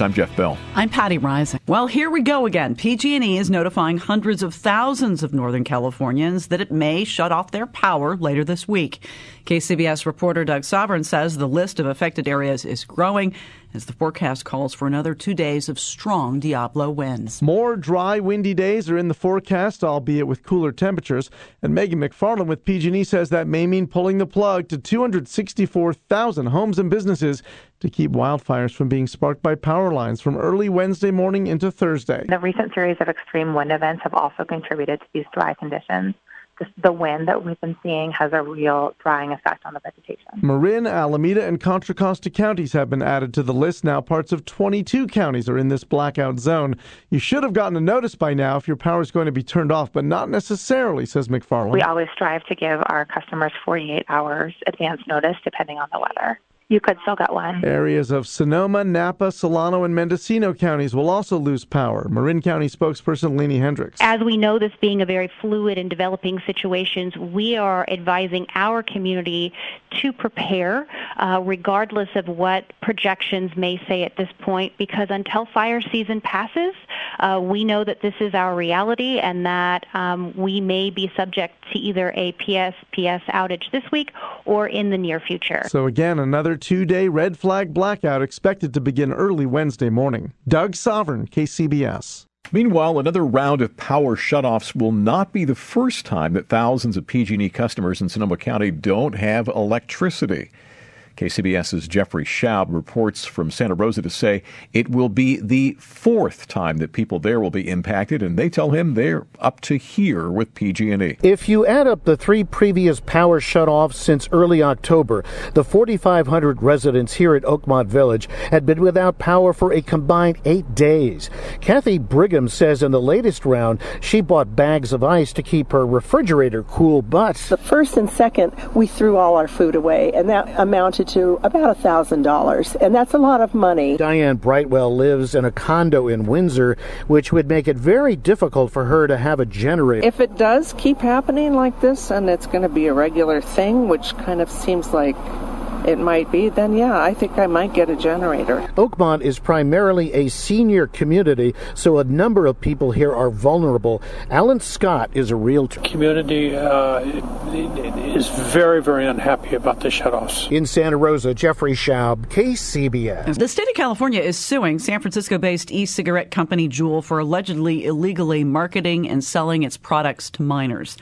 I'm Jeff Bell. I'm Patti Reising. Well, here we go again. PG&E is notifying hundreds of thousands of Northern Californians that it may shut off their power later this week. KCBS reporter Doug Sovern says the list of affected areas is growing as the forecast calls for another two days of strong Diablo winds. More dry, windy days are in the forecast, albeit with cooler temperatures. And Megan McFarland with PG&E says that may mean pulling the plug to 264,000 homes and businesses to keep wildfires from being sparked by power lines from early Wednesday morning into Thursday. The recent series of extreme wind events have also contributed to these dry conditions the wind that we've been seeing has a real drying effect on the vegetation. Marin, Alameda, and Contra Costa counties have been added to the list. Now, parts of 22 counties are in this blackout zone. You should have gotten a notice by now if your power is going to be turned off, but not necessarily, says McFarland. We always strive to give our customers 48 hours advance notice depending on the weather you could still get one. Areas of Sonoma, Napa, Solano, and Mendocino counties will also lose power. Marin County spokesperson Leni Hendricks. As we know this being a very fluid and developing situation, we are advising our community to prepare, uh, regardless of what projections may say at this point, because until fire season passes, uh, we know that this is our reality and that um, we may be subject to either a PSPS outage this week or in the near future. So again, another Another two day red flag blackout expected to begin early Wednesday morning. Doug Sovern, KCBS. Meanwhile, another round of power shutoffs will not be the first time that thousands of PG&E customers in Sonoma County don't have electricity. KCBS's Jeffrey Schaub reports from Santa Rosa to say it will be the fourth time that people there will be impacted, and they tell him they're up to here with PG&E. If you add up the three previous power shutoffs since early October, the 4,500 residents here at Oakmont Village had been without power for a combined eight days. Kathy Brigham says in the latest round, she bought bags of ice to keep her refrigerator cool, but the first and second, we threw all our food away, and that amounted to about $1,000, and that's a lot of money. Diane Brightwell lives in a condo in Windsor, which would make it very difficult for her to have a generator. If it does keep happening like this and it's going to be a regular thing, which kind of seems like it might be, then yeah, I think I might get a generator. Oakmont is primarily a senior community, so a number of people here are vulnerable. Alan Scott is a realtor. Community uh, is very, very unhappy about the shutoffs. In Santa Rosa, Jeffrey Schaub, KCBS. The state of California is suing San Francisco-based e-cigarette company Juul for allegedly illegally marketing and selling its products to minors.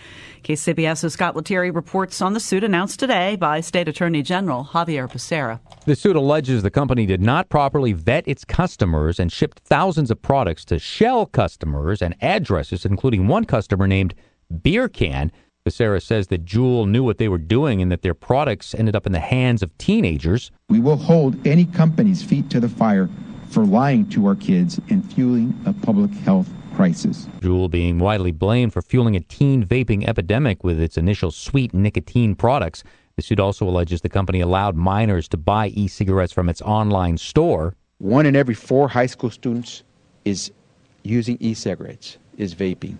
KCBS's Scott Lettieri reports on the suit announced today by State Attorney General Xavier Becerra. The suit alleges the company did not properly vet its customers and shipped thousands of products to shell customers and addresses, including one customer named Beer Can. Becerra says that Juul knew what they were doing and that their products ended up in the hands of teenagers. We will hold any company's feet to the fire for lying to our kids and fueling a public health crisis. Juul being widely blamed for fueling a teen vaping epidemic with its initial sweet nicotine products. The suit also alleges the company allowed minors to buy e cigarettes from its online store. One in every four high school students is using e cigarettes, is vaping.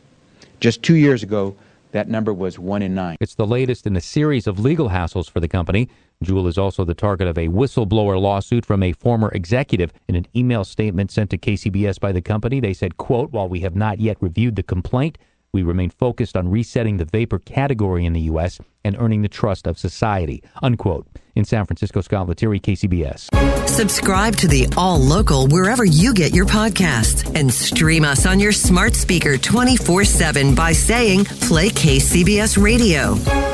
Just two years ago, that number was one in nine. It's the latest in a series of legal hassles for the company. Juul is also the target of a whistleblower lawsuit from a former executive. In an email statement sent to KCBS by the company, they said, quote, while we have not yet reviewed the complaint, we remain focused on resetting the vapor category in the U.S. and earning the trust of society. Unquote. In San Francisco, Scott Lettieri, KCBS. Subscribe to the All Local wherever you get your podcasts and stream us on your smart speaker 24 7 by saying Play KCBS Radio.